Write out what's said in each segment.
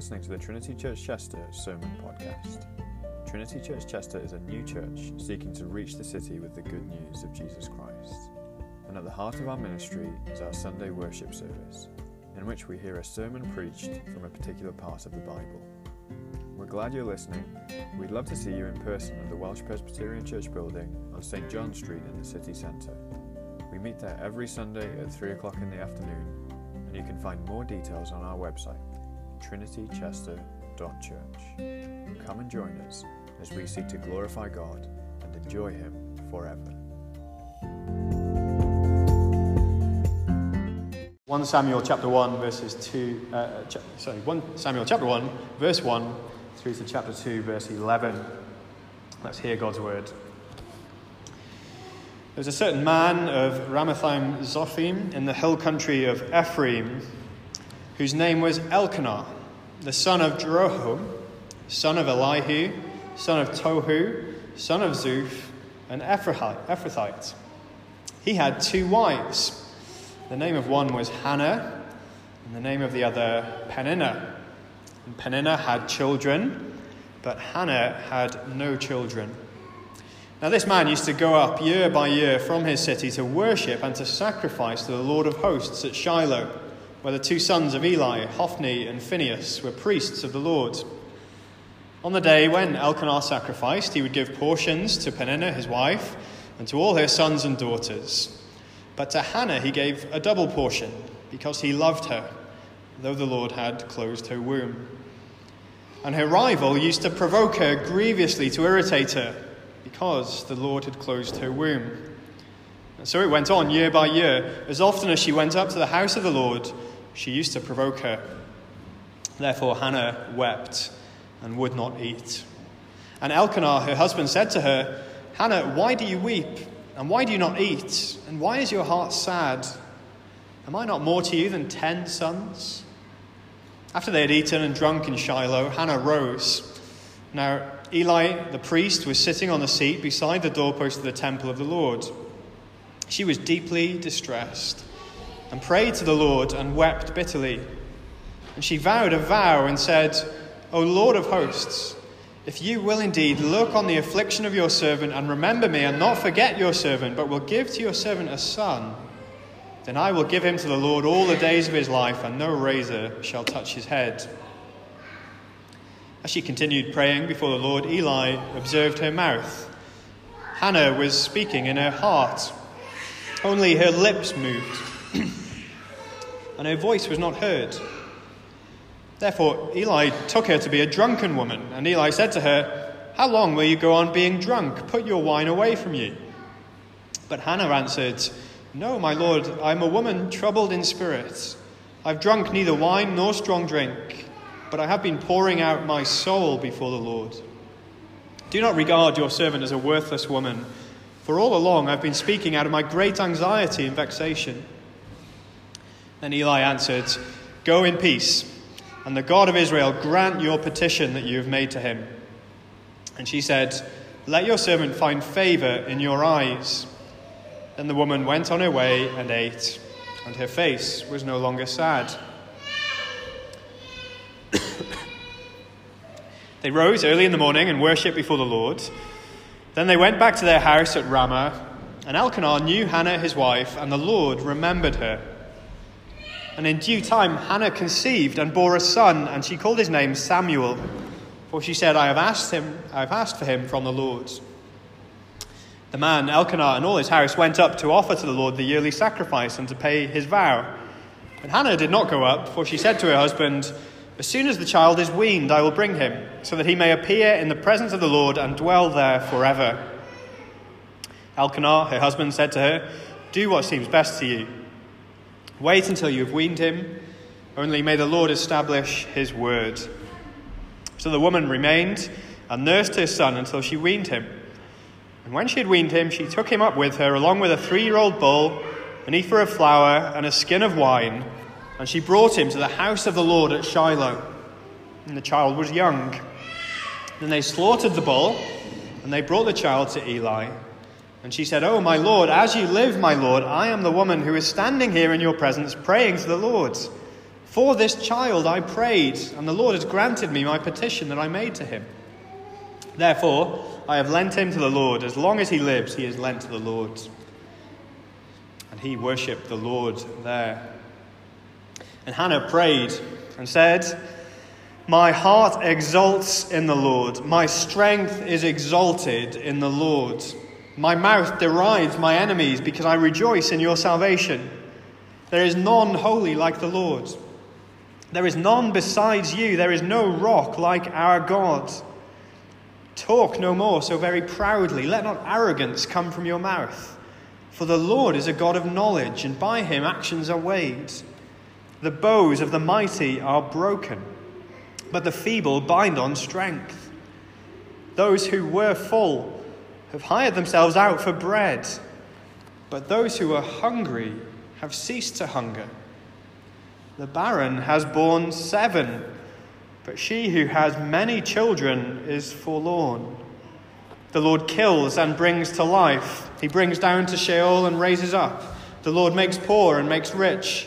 listening to the Trinity Church Chester Sermon Podcast. Trinity Church Chester is a new church seeking to reach the city with the good news of Jesus Christ. And at the heart of our ministry is our Sunday worship service, in which we hear a sermon preached from a particular part of the Bible. We're glad you're listening. We'd love to see you in person at the Welsh Presbyterian Church building on St. John Street in the city centre. We meet there every Sunday at 3 o'clock in the afternoon, and you can find more details on our website trinitychester.church. Come and join us as we seek to glorify God and enjoy Him forever. 1 Samuel chapter 1 verses 2 uh, ch- sorry 1 Samuel chapter 1 verse 1 through to chapter 2 verse 11 let's hear God's word there was a certain man of Ramathaim Zophim in the hill country of Ephraim whose name was Elkanah the son of Jeroham son of Elihu son of Tohu son of Zuph an Ephrathite he had two wives the name of one was Hannah, and the name of the other Peninnah. And Peninnah had children, but Hannah had no children. Now, this man used to go up year by year from his city to worship and to sacrifice to the Lord of hosts at Shiloh, where the two sons of Eli, Hophni and Phinehas, were priests of the Lord. On the day when Elkanah sacrificed, he would give portions to Peninnah, his wife, and to all her sons and daughters. But to Hannah he gave a double portion, because he loved her, though the Lord had closed her womb. And her rival used to provoke her grievously to irritate her, because the Lord had closed her womb. And so it went on year by year. As often as she went up to the house of the Lord, she used to provoke her. Therefore Hannah wept and would not eat. And Elkanah, her husband, said to her, Hannah, why do you weep? And why do you not eat? And why is your heart sad? Am I not more to you than ten sons? After they had eaten and drunk in Shiloh, Hannah rose. Now, Eli the priest was sitting on the seat beside the doorpost of the temple of the Lord. She was deeply distressed and prayed to the Lord and wept bitterly. And she vowed a vow and said, O Lord of hosts, if you will indeed look on the affliction of your servant and remember me and not forget your servant, but will give to your servant a son, then I will give him to the Lord all the days of his life, and no razor shall touch his head. As she continued praying before the Lord, Eli observed her mouth. Hannah was speaking in her heart, only her lips moved, and her voice was not heard. Therefore, Eli took her to be a drunken woman, and Eli said to her, How long will you go on being drunk? Put your wine away from you. But Hannah answered, No, my lord, I am a woman troubled in spirit. I've drunk neither wine nor strong drink, but I have been pouring out my soul before the Lord. Do not regard your servant as a worthless woman, for all along I've been speaking out of my great anxiety and vexation. Then Eli answered, Go in peace and the God of Israel grant your petition that you have made to him. And she said, Let your servant find favor in your eyes. Then the woman went on her way and ate, and her face was no longer sad. they rose early in the morning and worshipped before the Lord. Then they went back to their house at Ramah, and Elkanah knew Hannah his wife, and the Lord remembered her. And in due time, Hannah conceived and bore a son, and she called his name Samuel. For she said, I have asked him, I have asked for him from the Lord. The man, Elkanah, and all his house went up to offer to the Lord the yearly sacrifice and to pay his vow. But Hannah did not go up, for she said to her husband, As soon as the child is weaned, I will bring him, so that he may appear in the presence of the Lord and dwell there forever. Elkanah, her husband, said to her, Do what seems best to you. Wait until you have weaned him. Only may the Lord establish his word. So the woman remained and nursed her son until she weaned him. And when she had weaned him, she took him up with her, along with a three year old bull, an ephah of flour, and a skin of wine. And she brought him to the house of the Lord at Shiloh. And the child was young. Then they slaughtered the bull, and they brought the child to Eli. And she said, Oh, my Lord, as you live, my Lord, I am the woman who is standing here in your presence praying to the Lord. For this child I prayed, and the Lord has granted me my petition that I made to him. Therefore, I have lent him to the Lord. As long as he lives, he is lent to the Lord. And he worshipped the Lord there. And Hannah prayed and said, My heart exults in the Lord. My strength is exalted in the Lord. My mouth derides my enemies because I rejoice in your salvation. There is none holy like the Lord. There is none besides you. There is no rock like our God. Talk no more so very proudly. Let not arrogance come from your mouth. For the Lord is a God of knowledge, and by him actions are weighed. The bows of the mighty are broken, but the feeble bind on strength. Those who were full have hired themselves out for bread, but those who were hungry have ceased to hunger. The barren has borne seven, but she who has many children is forlorn. The Lord kills and brings to life. He brings down to Sheol and raises up. The Lord makes poor and makes rich.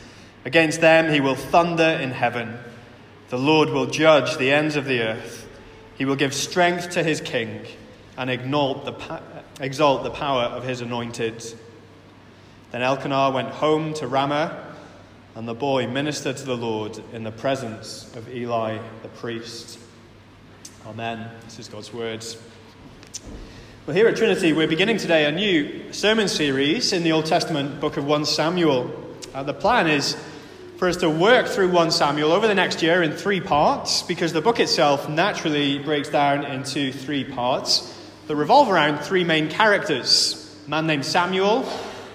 Against them he will thunder in heaven. The Lord will judge the ends of the earth. He will give strength to his king and exalt the, power of his anointed. Then Elkanah went home to Ramah and the boy ministered to the Lord in the presence of Eli the priest. Amen. This is God's words. Well, here at Trinity, we're beginning today a new sermon series in the Old Testament book of 1 Samuel. Uh, the plan is for us to work through 1 Samuel over the next year in three parts, because the book itself naturally breaks down into three parts that revolve around three main characters a man named Samuel,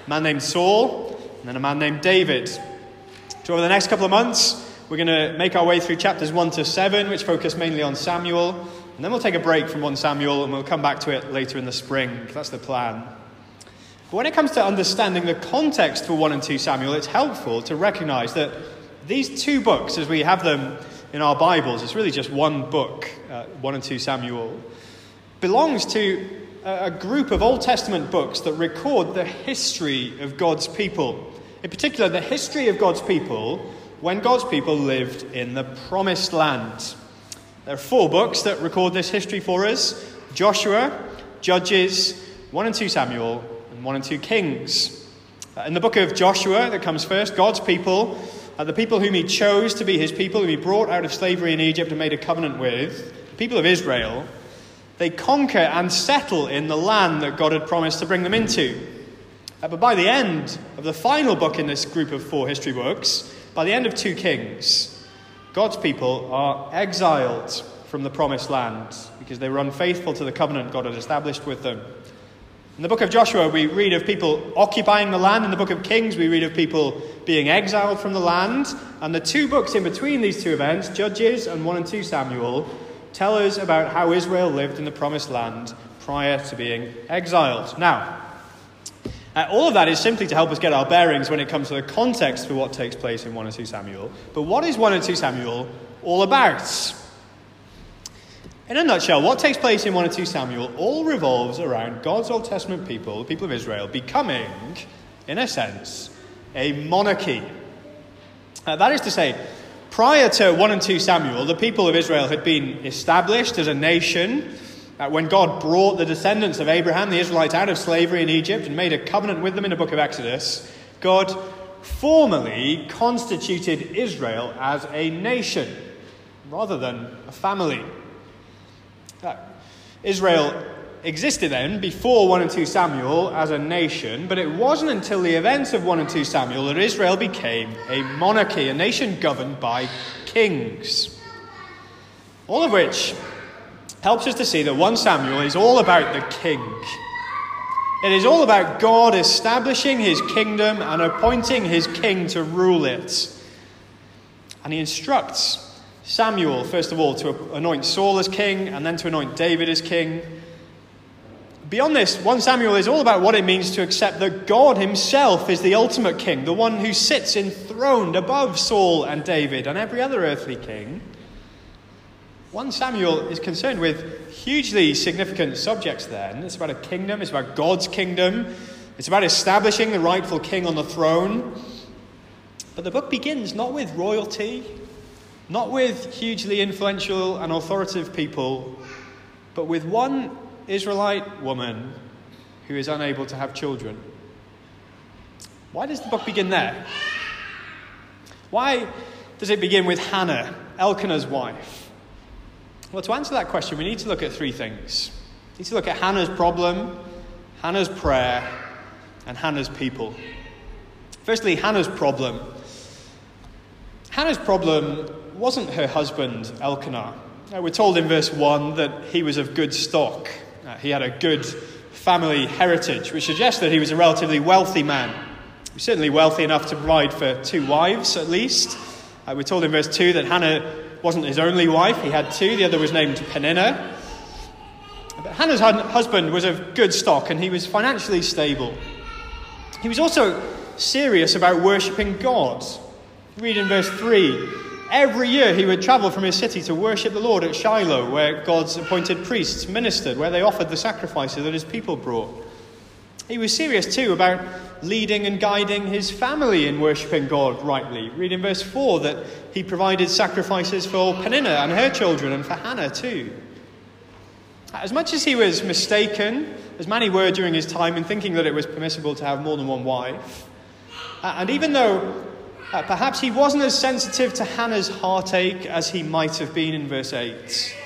a man named Saul, and then a man named David. So, over the next couple of months, we're going to make our way through chapters 1 to 7, which focus mainly on Samuel. And then we'll take a break from 1 Samuel and we'll come back to it later in the spring. That's the plan. But when it comes to understanding the context for 1 and 2 Samuel, it's helpful to recognize that these two books, as we have them in our Bibles, it's really just one book, uh, 1 and 2 Samuel, belongs to a group of Old Testament books that record the history of God's people. In particular, the history of God's people when God's people lived in the promised land. There are four books that record this history for us Joshua, Judges, 1 and 2 Samuel, 1 and 2 Kings. Uh, in the book of Joshua, that comes first, God's people, uh, the people whom he chose to be his people, whom he brought out of slavery in Egypt and made a covenant with, the people of Israel, they conquer and settle in the land that God had promised to bring them into. Uh, but by the end of the final book in this group of four history books, by the end of 2 Kings, God's people are exiled from the promised land because they were unfaithful to the covenant God had established with them. In the book of Joshua, we read of people occupying the land. In the book of Kings, we read of people being exiled from the land. And the two books in between these two events, Judges and 1 and 2 Samuel, tell us about how Israel lived in the promised land prior to being exiled. Now, uh, all of that is simply to help us get our bearings when it comes to the context for what takes place in 1 and 2 Samuel. But what is 1 and 2 Samuel all about? In a nutshell, what takes place in 1 and 2 Samuel all revolves around God's Old Testament people, the people of Israel, becoming, in a sense, a monarchy. Uh, that is to say, prior to 1 and 2 Samuel, the people of Israel had been established as a nation uh, when God brought the descendants of Abraham, the Israelites, out of slavery in Egypt and made a covenant with them in the book of Exodus, God formally constituted Israel as a nation rather than a family. Israel existed then before 1 and 2 Samuel as a nation, but it wasn't until the events of 1 and 2 Samuel that Israel became a monarchy, a nation governed by kings. All of which helps us to see that 1 Samuel is all about the king. It is all about God establishing his kingdom and appointing his king to rule it. And he instructs Samuel, first of all, to anoint Saul as king and then to anoint David as king. Beyond this, 1 Samuel is all about what it means to accept that God himself is the ultimate king, the one who sits enthroned above Saul and David and every other earthly king. 1 Samuel is concerned with hugely significant subjects then. It's about a kingdom, it's about God's kingdom, it's about establishing the rightful king on the throne. But the book begins not with royalty, not with hugely influential and authoritative people, but with one Israelite woman who is unable to have children. Why does the book begin there? Why does it begin with Hannah, Elkanah's wife? Well, to answer that question, we need to look at three things. We need to look at Hannah's problem, Hannah's prayer, and Hannah's people. Firstly, Hannah's problem. Hannah's problem wasn't her husband, Elkanah. We're told in verse 1 that he was of good stock. Uh, he had a good family heritage, which suggests that he was a relatively wealthy man. He was certainly wealthy enough to provide for two wives, at least. Uh, we're told in verse 2 that Hannah wasn't his only wife, he had two. The other was named Peninnah. But Hannah's husband was of good stock and he was financially stable. He was also serious about worshipping God. Read in verse 3 Every year he would travel from his city to worship the Lord at Shiloh, where God's appointed priests ministered, where they offered the sacrifices that his people brought. He was serious too about leading and guiding his family in worshipping God rightly. Read in verse 4 that he provided sacrifices for Peninnah and her children and for Hannah too. As much as he was mistaken, as many were during his time in thinking that it was permissible to have more than one wife, uh, and even though uh, perhaps he wasn't as sensitive to Hannah's heartache as he might have been in verse 8.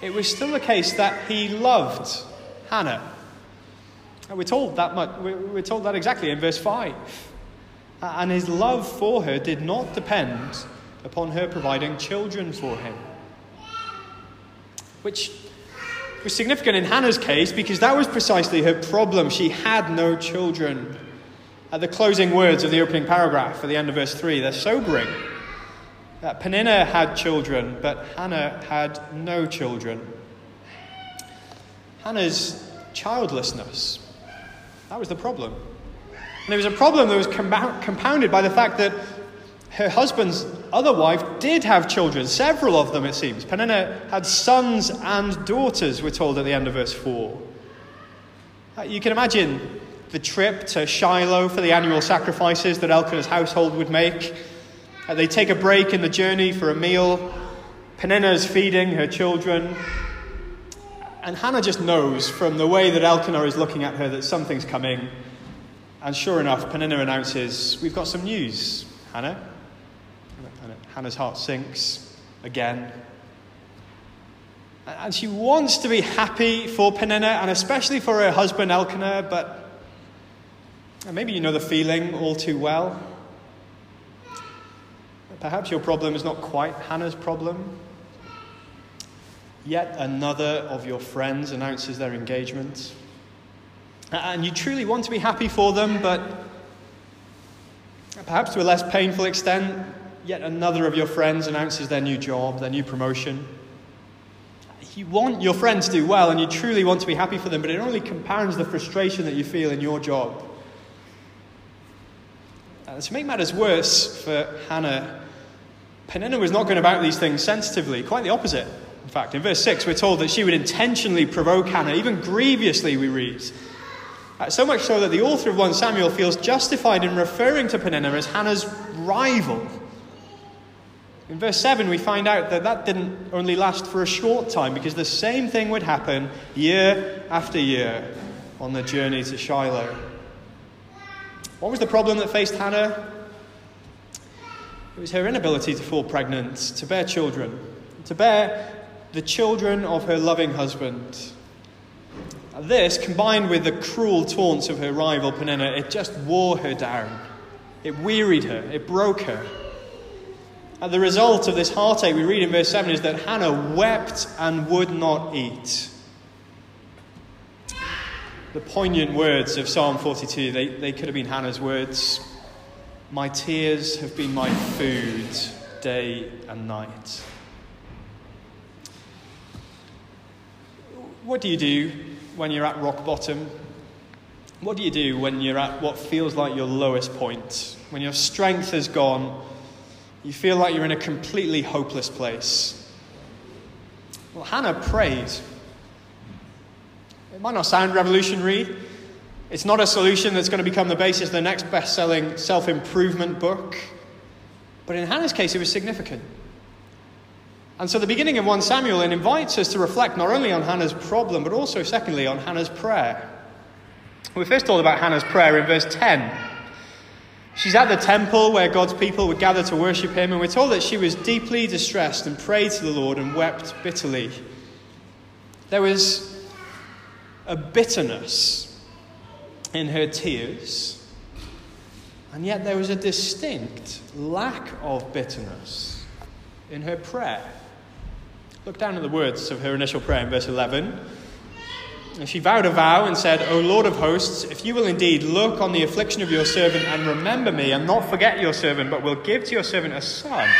It was still the case that he loved Hannah. And we're told that much, we're told that exactly in verse 5. Uh, and his love for her did not depend upon her providing children for him. Which was significant in Hannah's case because that was precisely her problem. She had no children. At the closing words of the opening paragraph at the end of verse 3, they're sobering. That Peninnah had children, but Hannah had no children. Hannah's childlessness, that was the problem. And it was a problem that was compounded by the fact that her husband's other wife did have children, several of them, it seems. Peninnah had sons and daughters, we're told at the end of verse 4. Uh, you can imagine the trip to Shiloh for the annual sacrifices that Elkanah's household would make. Uh, they take a break in the journey for a meal. Peninnah is feeding her children. And Hannah just knows from the way that Elkanah is looking at her that something's coming. And sure enough, Peninnah announces, We've got some news, Hannah. Hannah's heart sinks again. And she wants to be happy for Peninnah and especially for her husband Elkanah, but and maybe you know the feeling all too well. Perhaps your problem is not quite Hannah's problem. Yet another of your friends announces their engagement. And you truly want to be happy for them, but perhaps to a less painful extent, yet another of your friends announces their new job, their new promotion. You want your friends to do well and you truly want to be happy for them, but it only compounds the frustration that you feel in your job. And to make matters worse for Hannah, Peninnah was not going about these things sensitively, quite the opposite. In fact, in verse 6, we're told that she would intentionally provoke Hannah, even grievously, we read. Uh, so much so that the author of 1 Samuel feels justified in referring to Peninnah as Hannah's rival. In verse 7, we find out that that didn't only last for a short time because the same thing would happen year after year on the journey to Shiloh. What was the problem that faced Hannah? It was her inability to fall pregnant, to bear children, to bear the children of her loving husband. This, combined with the cruel taunts of her rival Peninnah, it just wore her down. It wearied her, it broke her. And the result of this heartache, we read in verse 7, is that Hannah wept and would not eat the poignant words of Psalm 42, they, they could have been Hannah's words. My tears have been my food day and night. What do you do when you're at rock bottom? What do you do when you're at what feels like your lowest point? When your strength is gone, you feel like you're in a completely hopeless place. Well, Hannah prayed. It might not sound revolutionary. It's not a solution that's going to become the basis of the next best selling self improvement book. But in Hannah's case, it was significant. And so the beginning of 1 Samuel invites us to reflect not only on Hannah's problem, but also, secondly, on Hannah's prayer. We're first told about Hannah's prayer in verse 10. She's at the temple where God's people would gather to worship him, and we're told that she was deeply distressed and prayed to the Lord and wept bitterly. There was a bitterness in her tears, and yet there was a distinct lack of bitterness in her prayer. Look down at the words of her initial prayer in verse 11. And she vowed a vow and said, O Lord of hosts, if you will indeed look on the affliction of your servant and remember me, and not forget your servant, but will give to your servant a son,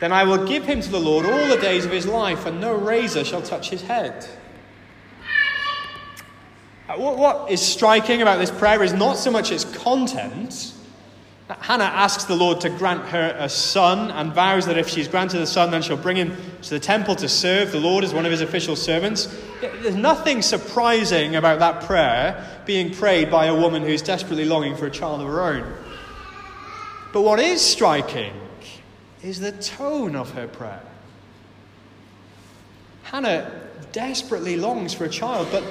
then I will give him to the Lord all the days of his life, and no razor shall touch his head. Uh, what is striking about this prayer is not so much its content. Hannah asks the Lord to grant her a son and vows that if she's granted a son, then she'll bring him to the temple to serve the Lord as one of his official servants. There's nothing surprising about that prayer being prayed by a woman who's desperately longing for a child of her own. But what is striking is the tone of her prayer. Hannah desperately longs for a child, but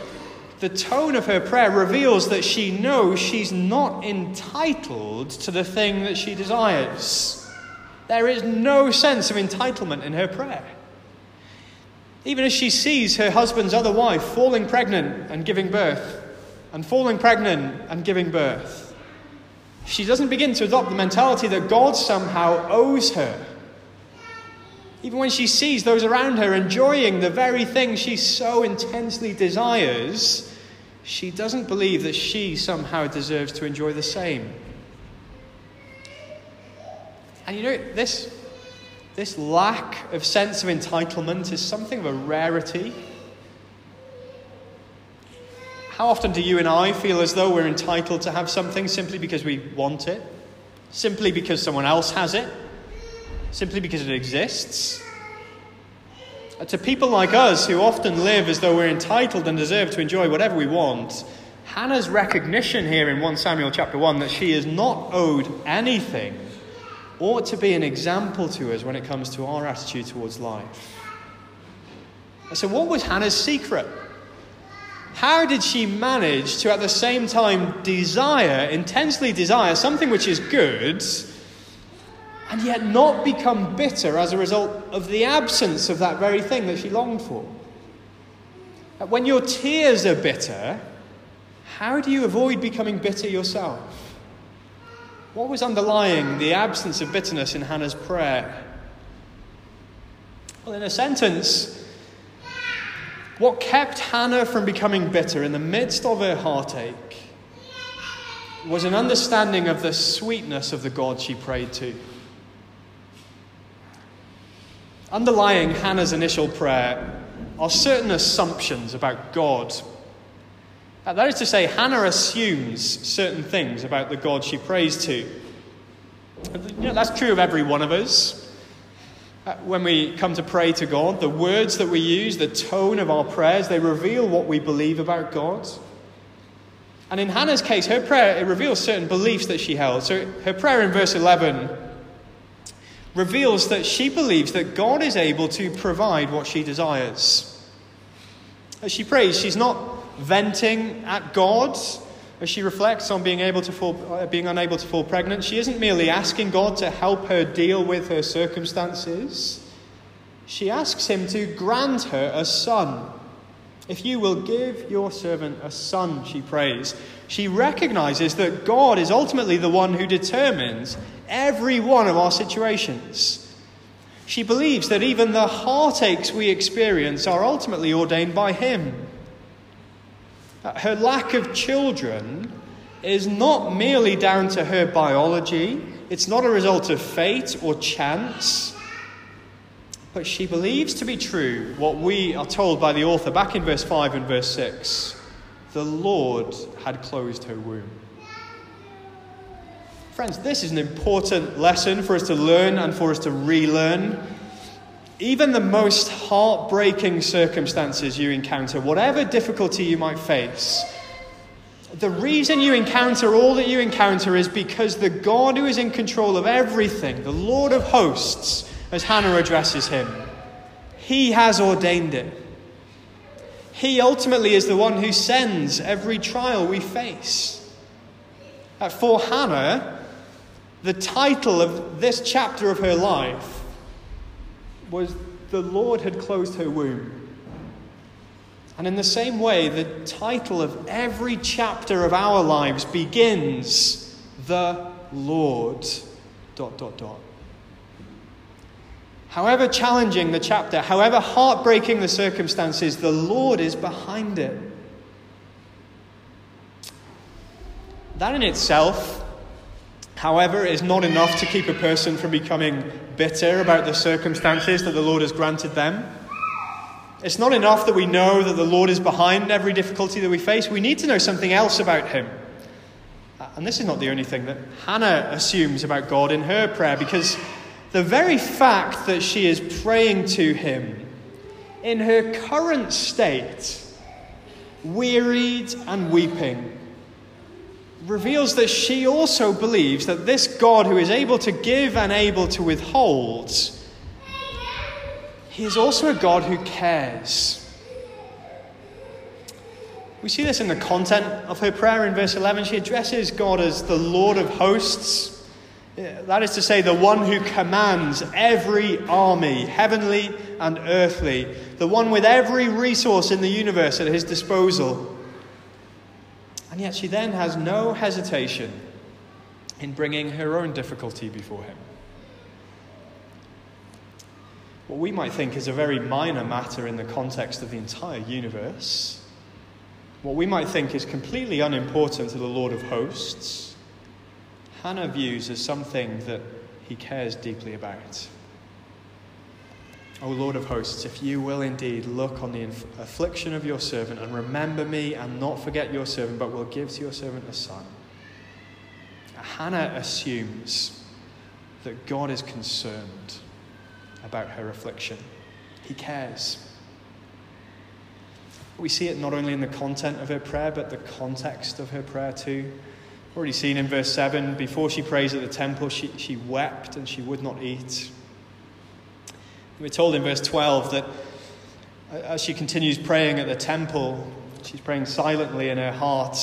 the tone of her prayer reveals that she knows she's not entitled to the thing that she desires. There is no sense of entitlement in her prayer. Even as she sees her husband's other wife falling pregnant and giving birth, and falling pregnant and giving birth, she doesn't begin to adopt the mentality that God somehow owes her. Even when she sees those around her enjoying the very thing she so intensely desires, she doesn't believe that she somehow deserves to enjoy the same. And you know, this, this lack of sense of entitlement is something of a rarity. How often do you and I feel as though we're entitled to have something simply because we want it? Simply because someone else has it? Simply because it exists? To people like us who often live as though we're entitled and deserve to enjoy whatever we want, Hannah's recognition here in 1 Samuel chapter 1 that she is not owed anything ought to be an example to us when it comes to our attitude towards life. So, what was Hannah's secret? How did she manage to at the same time desire, intensely desire something which is good? And yet not become bitter as a result of the absence of that very thing that she longed for. When your tears are bitter, how do you avoid becoming bitter yourself? What was underlying the absence of bitterness in Hannah's prayer? Well, in a sentence, what kept Hannah from becoming bitter in the midst of her heartache was an understanding of the sweetness of the God she prayed to. Underlying Hannah's initial prayer are certain assumptions about God. Uh, that is to say, Hannah assumes certain things about the God she prays to. You know, that's true of every one of us. Uh, when we come to pray to God, the words that we use, the tone of our prayers, they reveal what we believe about God. And in Hannah's case, her prayer, it reveals certain beliefs that she held. So her prayer in verse 11 reveals that she believes that God is able to provide what she desires. As she prays, she's not venting at God as she reflects on being, able to fall, uh, being unable to fall pregnant. She isn't merely asking God to help her deal with her circumstances. She asks Him to grant her a son. If you will give your servant a son, she prays, she recognizes that God is ultimately the one who determines every one of our situations. She believes that even the heartaches we experience are ultimately ordained by Him. Her lack of children is not merely down to her biology it's not a result of fate or chance, but she believes to be true what we are told by the author back in verse 5 and verse 6 the Lord had closed her womb. Friends, this is an important lesson for us to learn and for us to relearn. Even the most heartbreaking circumstances you encounter, whatever difficulty you might face, the reason you encounter all that you encounter is because the God who is in control of everything, the Lord of hosts, as Hannah addresses him, he has ordained it. He ultimately is the one who sends every trial we face. For Hannah, the title of this chapter of her life was The Lord Had Closed Her Womb. And in the same way, the title of every chapter of our lives begins The Lord. Dot, dot, dot. However challenging the chapter, however heartbreaking the circumstances, the Lord is behind it. That in itself however, it is not enough to keep a person from becoming bitter about the circumstances that the Lord has granted them. It's not enough that we know that the Lord is behind every difficulty that we face. We need to know something else about Him. Uh, and this is not the only thing that Hannah assumes about God in her prayer, because the very fact that she is praying to Him in her current state, wearied and weeping, reveals that she also believes that this God who is able to give and able to withhold, he is also a God who cares. We see this in the content of her prayer in verse 11. She addresses God as the Lord of hosts. That is to say, the one who commands every army, heavenly and earthly, the one with every resource in the universe at his disposal. And yet she then has no hesitation in bringing her own difficulty before him. What we might think is a very minor matter in the context of the entire universe, what we might think is completely unimportant to the Lord of hosts, Hannah views as something that he cares deeply about. O Lord of hosts, if you will indeed look on the inf- affliction of your servant and remember me and not forget your servant, but will give to your servant a son. Hannah assumes that God is concerned about her affliction, He cares. We see it not only in the content of her prayer, but the context of her prayer too. Already seen in verse 7, before she prays at the temple, she, she wept and she would not eat. We're told in verse 12 that uh, as she continues praying at the temple, she's praying silently in her heart.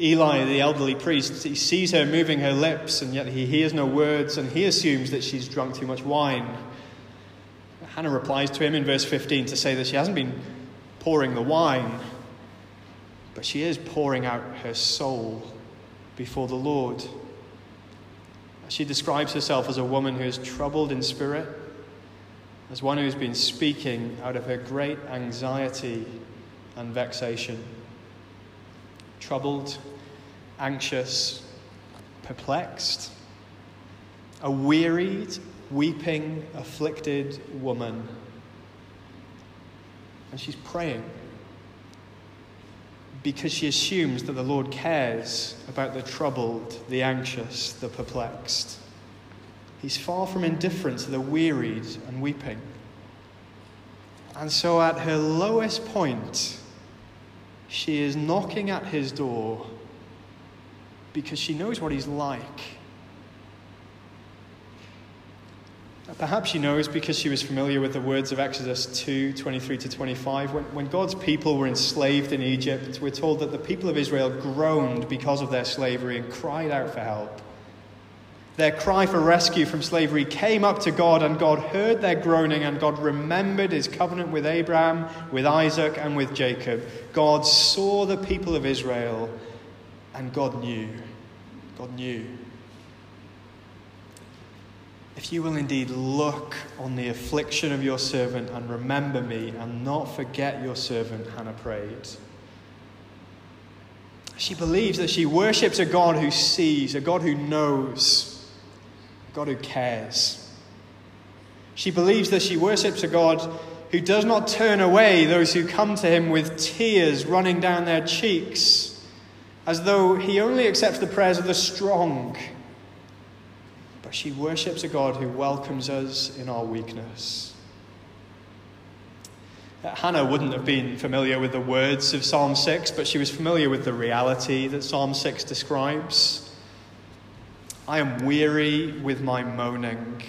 Eli, the elderly priest, he sees her moving her lips, and yet he hears no words, and he assumes that she's drunk too much wine. Hannah replies to him in verse 15 to say that she hasn't been pouring the wine, but she is pouring out her soul before the Lord. She describes herself as a woman who is troubled in spirit as one who's been speaking out of her great anxiety and vexation. Troubled, anxious, perplexed, a wearied, weeping, afflicted woman. And she's praying because she assumes that the Lord cares about the troubled, the anxious, the perplexed. He's far from indifferent to the wearied and weeping. And so, at her lowest point, she is knocking at his door because she knows what he's like. Perhaps she knows because she was familiar with the words of Exodus 2 23 to 25. When, when God's people were enslaved in Egypt, we're told that the people of Israel groaned because of their slavery and cried out for help. Their cry for rescue from slavery came up to God, and God heard their groaning, and God remembered his covenant with Abraham, with Isaac, and with Jacob. God saw the people of Israel, and God knew. God knew. If you will indeed look on the affliction of your servant and remember me and not forget your servant, Hannah prayed. She believes that she worships a God who sees, a God who knows God who cares. She believes that she worships a God who does not turn away those who come to him with tears running down their cheeks, as though he only accepts the prayers of the strong. But she worships a God who welcomes us in our weakness. Hannah wouldn't have been familiar with the words of Psalm 6, but she was familiar with the reality that Psalm 6 describes. I am weary with my moaning.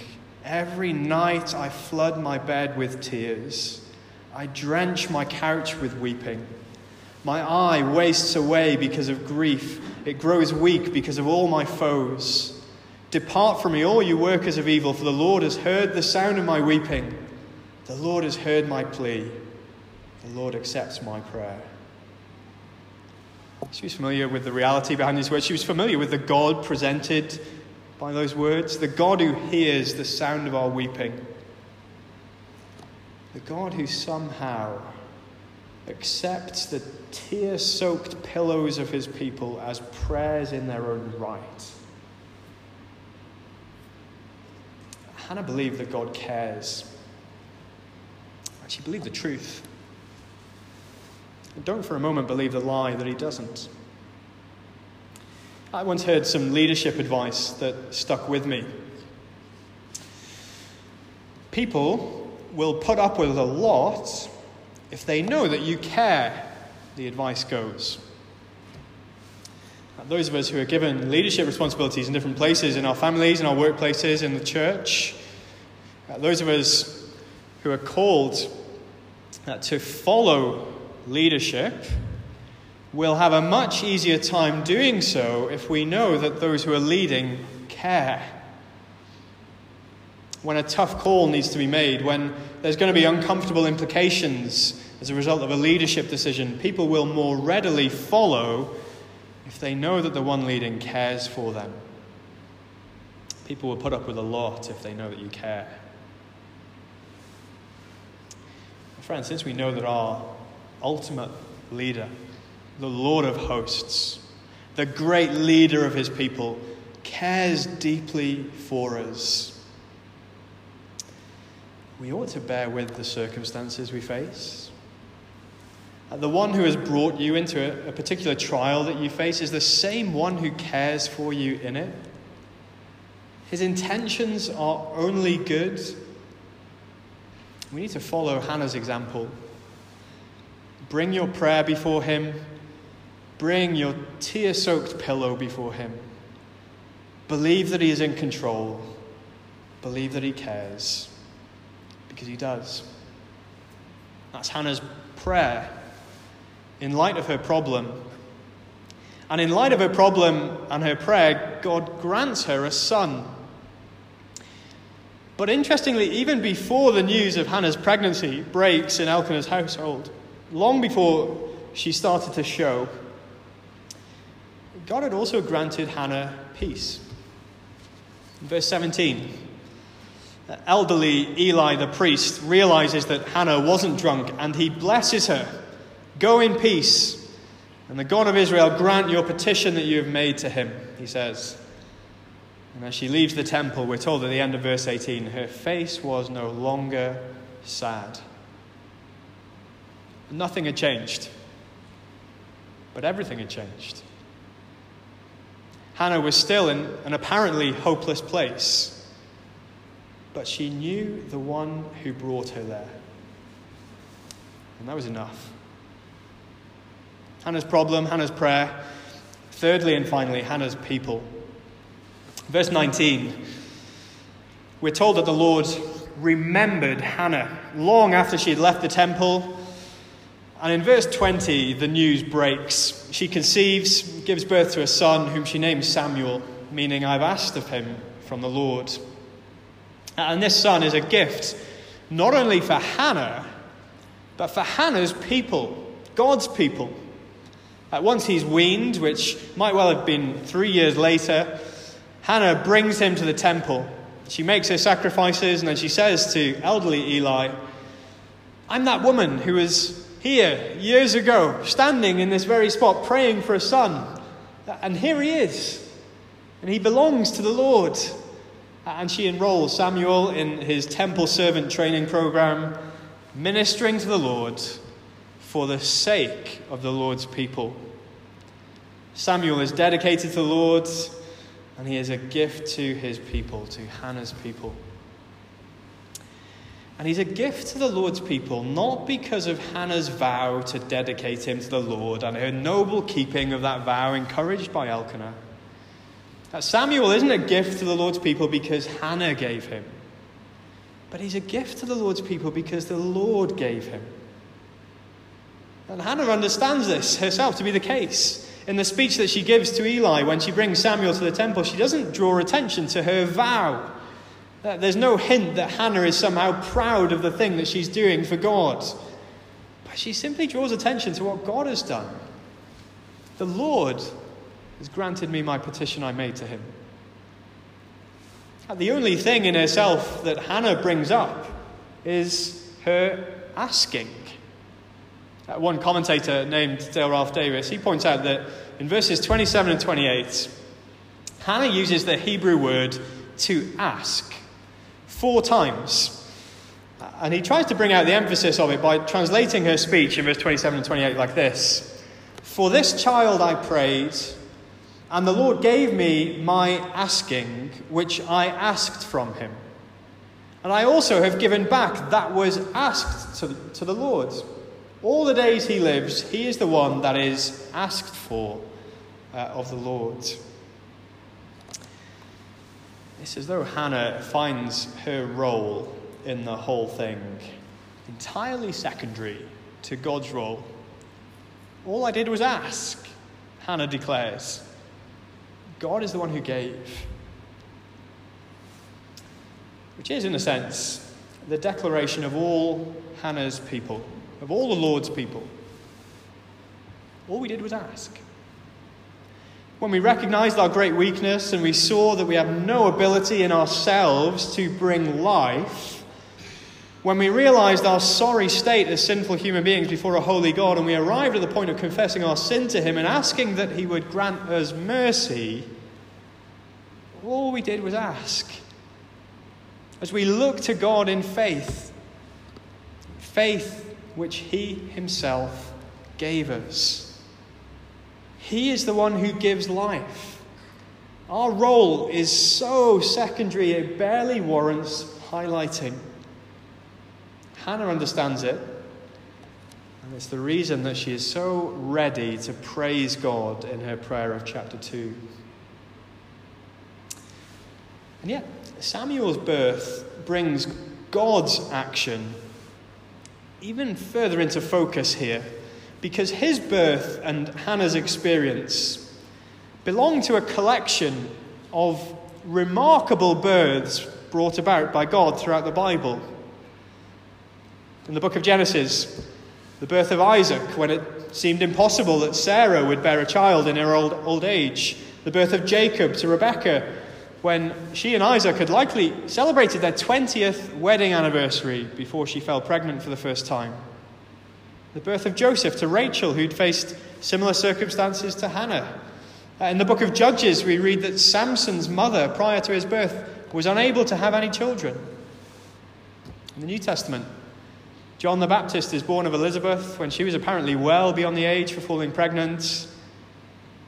Every night I flood my bed with tears. I drench my couch with weeping. My eye wastes away because of grief. It grows weak because of all my foes. Depart from me, all you workers of evil, for the Lord has heard the sound of my weeping. The Lord has heard my plea. The Lord accepts my prayer. She was familiar with the reality behind these words. She was familiar with the God presented by those words, the God who hears the sound of our weeping, the God who somehow accepts the tear soaked pillows of his people as prayers in their own right. Hannah believed that God cares. She believed the truth. And don't for a moment believe the lie that he doesn't. I once heard some leadership advice that stuck with me. People will put up with a lot if they know that you care, the advice goes. Those of us who are given leadership responsibilities in different places, in our families, in our workplaces, in the church, uh, those of us who are called uh, to follow leadership, We'll have a much easier time doing so if we know that those who are leading care. When a tough call needs to be made, when there's going to be uncomfortable implications as a result of a leadership decision, people will more readily follow if they know that the one leading cares for them. People will put up with a lot if they know that you care. Friends, since we know that our ultimate leader the Lord of hosts, the great leader of his people, cares deeply for us. We ought to bear with the circumstances we face. Uh, the one who has brought you into a, particular trial that you face is the same one who cares for you in it. His intentions are only good. We need to follow Hannah's example. Bring your prayer before him Bring your tear soaked pillow before Him. Believe that He is in control. Believe that He cares. Because He does. That's Hannah's prayer in light of her problem. And in light of her problem and her prayer, God grants her a son. But interestingly, even before the news of Hannah's pregnancy breaks in Elkanah's household, long before she started to show, God had also granted Hannah peace. verse 17, elderly Eli the priest realizes that Hannah wasn't drunk and he blesses her. Go in peace, and the God of Israel grant your petition that you have made to him, he says. And as she leaves the temple, we're told at the end of verse 18, her face was no longer sad. Nothing had changed, but everything had changed. Hannah was still in an apparently hopeless place, but she knew the one who brought her there. And that was enough. Hannah's problem, Hannah's prayer. Thirdly and finally, Hannah's people. Verse 19, we're told that the Lord remembered Hannah long after she had left the temple and in verse 20, the news breaks. She conceives, gives birth to a son whom she names Samuel, meaning I've asked of him from the Lord. And this son is a gift not only for Hannah, but for Hannah's people, God's people. At once he's weaned, which might well have been three years later, Hannah brings him to the temple. She makes her sacrifices, and then she says to elderly Eli, I'm that woman who was here years ago, standing in this very spot, praying for a son. And here he is. And he belongs to the Lord. and she enrolls Samuel in his temple servant training program, ministering to the Lord for the sake of the Lord's people. Samuel is dedicated to the Lord, and he is a gift to his people, to Hannah's people. And he's a gift to the Lord's people, not because of Hannah's vow to dedicate him to the Lord and her noble keeping of that vow encouraged by Elkanah. That Samuel isn't a gift to the Lord's people because Hannah gave him, but he's a gift to the Lord's people because the Lord gave him. And Hannah understands this herself to be the case. In the speech that she gives to Eli when she brings Samuel to the temple, she doesn't draw attention to her vow. There's no hint that Hannah is somehow proud of the thing that she's doing for God. But she simply draws attention to what God has done. The Lord has granted me my petition I made to him. The only thing in herself that Hannah brings up is her asking. Uh, one commentator named Dale Ralph Davis, he points out that in verses 27 and 28, Hannah uses the Hebrew word to ask four times. And he tries to bring out the emphasis of it by translating her speech in verse 27 and 28 like this For this child I prayed, and the Lord gave me my asking, which I asked from him. And I also have given back that was asked to, to the Lord. All the days he lives, he is the one that is asked for uh, of the Lord. It's as though Hannah finds her role in the whole thing entirely secondary to God's role. All I did was ask, Hannah declares. God is the one who gave. Which is, in a sense, the declaration of all Hannah's people, of all the Lord's people. All we did was ask. When we recognized our great weakness and we saw that we have no ability in ourselves to bring life, when we realized our sorry state as sinful human beings before a holy God and we arrived at the point of confessing our sin to Him and asking that He would grant us mercy, all we did was ask. As we look to God in faith, faith which He Himself gave us. He is the one who gives life. Our role is so secondary, it barely warrants highlighting. Hannah understands it, and it's the reason that she is so ready to praise God in her prayer of chapter 2. And yet, Samuel's birth brings God's action even further into focus here because his birth and Hannah's experience belong to a collection of remarkable births brought about by God throughout the Bible. In the book of Genesis, the birth of Isaac, when it seemed impossible that Sarah would bear a child in her old, old age, the birth of Jacob to Rebekah, when she and Isaac had likely celebrated their 20th wedding anniversary before she fell pregnant for the first time. The birth of Joseph to Rachel, who'd faced similar circumstances to Hannah. Uh, in the book of Judges, we read that Samson's mother, prior to his birth, was unable to have any children. In the New Testament, John the Baptist is born of Elizabeth when she was apparently well beyond the age for falling pregnant.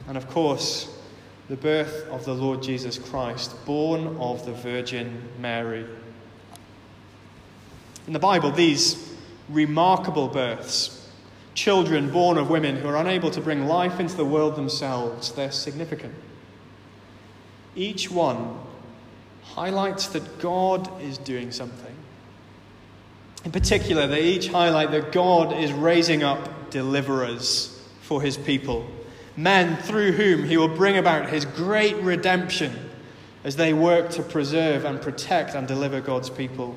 And of course, the birth of the Lord Jesus Christ, born of the Virgin Mary. In the Bible, these remarkable births. Children born of women who are unable to bring life into the world themselves, they're significant. Each one highlights that God is doing something. In particular, they each highlight that God is raising up deliverers for his people, men through whom he will bring about his great redemption as they work to preserve and protect and deliver God's people.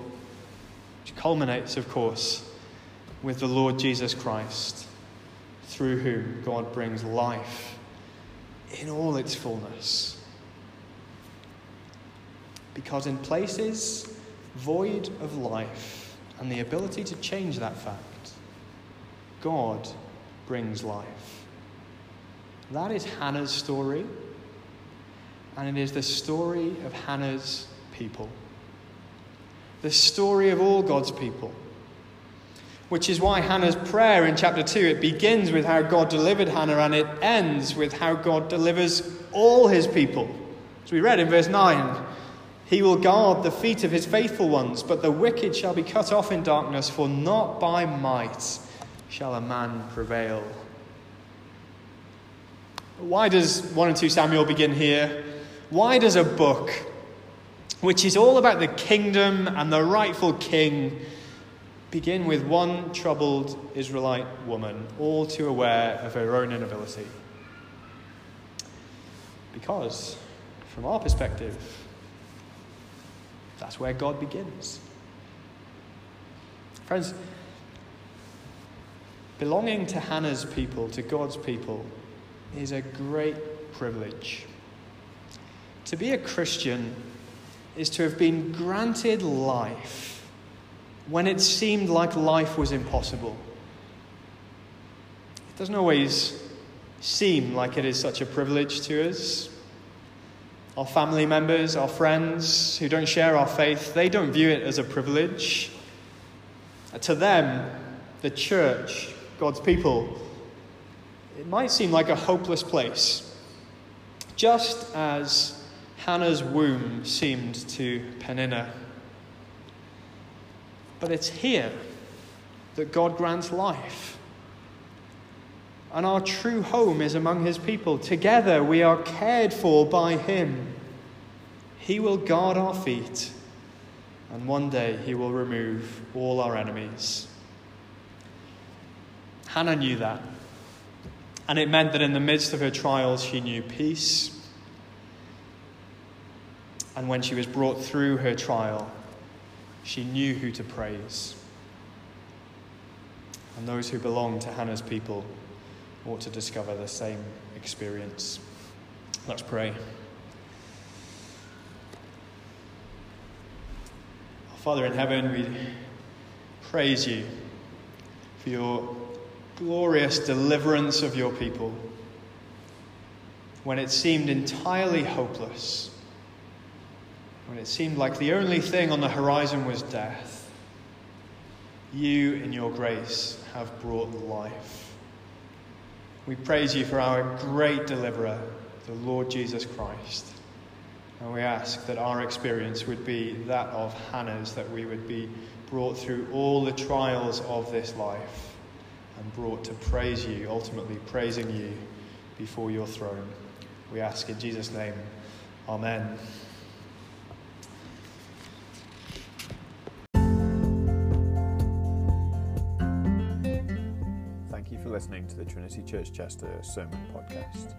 Which culminates, of course, with the Lord Jesus Christ, through whom God brings life in all its fullness. Because in places void of life and the ability to change that fact, God brings life. That is Hannah's story, and it is the story of Hannah's people. The story of all God's people. Which is why Hannah's prayer in chapter 2, it begins with how God delivered Hannah and it ends with how God delivers all his people. As we read in verse 9, he will guard the feet of his faithful ones, but the wicked shall be cut off in darkness, for not by might shall a man prevail. Why does 1 and 2 Samuel begin here? Why does a book, which is all about the kingdom and the rightful king, begin with one troubled Israelite woman, all too aware of her own inability? Because, from our perspective, that's where God begins. Friends, belonging to Hannah's people, to God's people, is a great privilege. To be a Christian is to have been granted life when it seemed like life was impossible. It doesn't always seem like it is such a privilege to us. Our family members, our friends who don't share our faith, they don't view it as a privilege. Uh, to them, the church, God's people, it might seem like a hopeless place, just as Hannah's womb seemed to Peninnah. But it's here that God grants life. And our true home is among His people. Together we are cared for by Him. He will guard our feet, and one day He will remove all our enemies. Hannah knew that. And it meant that in the midst of her trials, she knew peace. And when she was brought through her trial, she knew who to praise. And those who belong to Hannah's people ought to discover the same experience. Let's pray. Father in heaven, we praise you for your glorious deliverance of your people when it seemed entirely hopeless, when it seemed like the only thing on the horizon was death. You, in your grace, have brought life. We praise you for our great deliverer, the Lord Jesus Christ. And we ask that our experience would be that of Hannah's, that we would be brought through all the trials of this life and brought to praise you, ultimately praising you before your throne. We ask in Jesus' name. Amen. Listening to the Trinity Church Chester Sermon Podcast.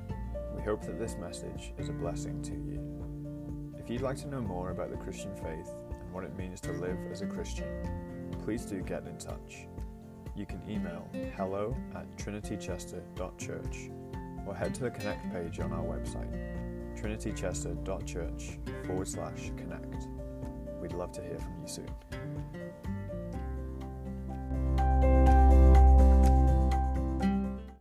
We hope that this message is a blessing to you. If you'd like to know more about the Christian faith and what it means to live as a Christian, please do get in touch you can email hello at trinitychester.church or head to the Connect page on our website, trinitychester.church forward slash connect. We'd love to hear from you soon.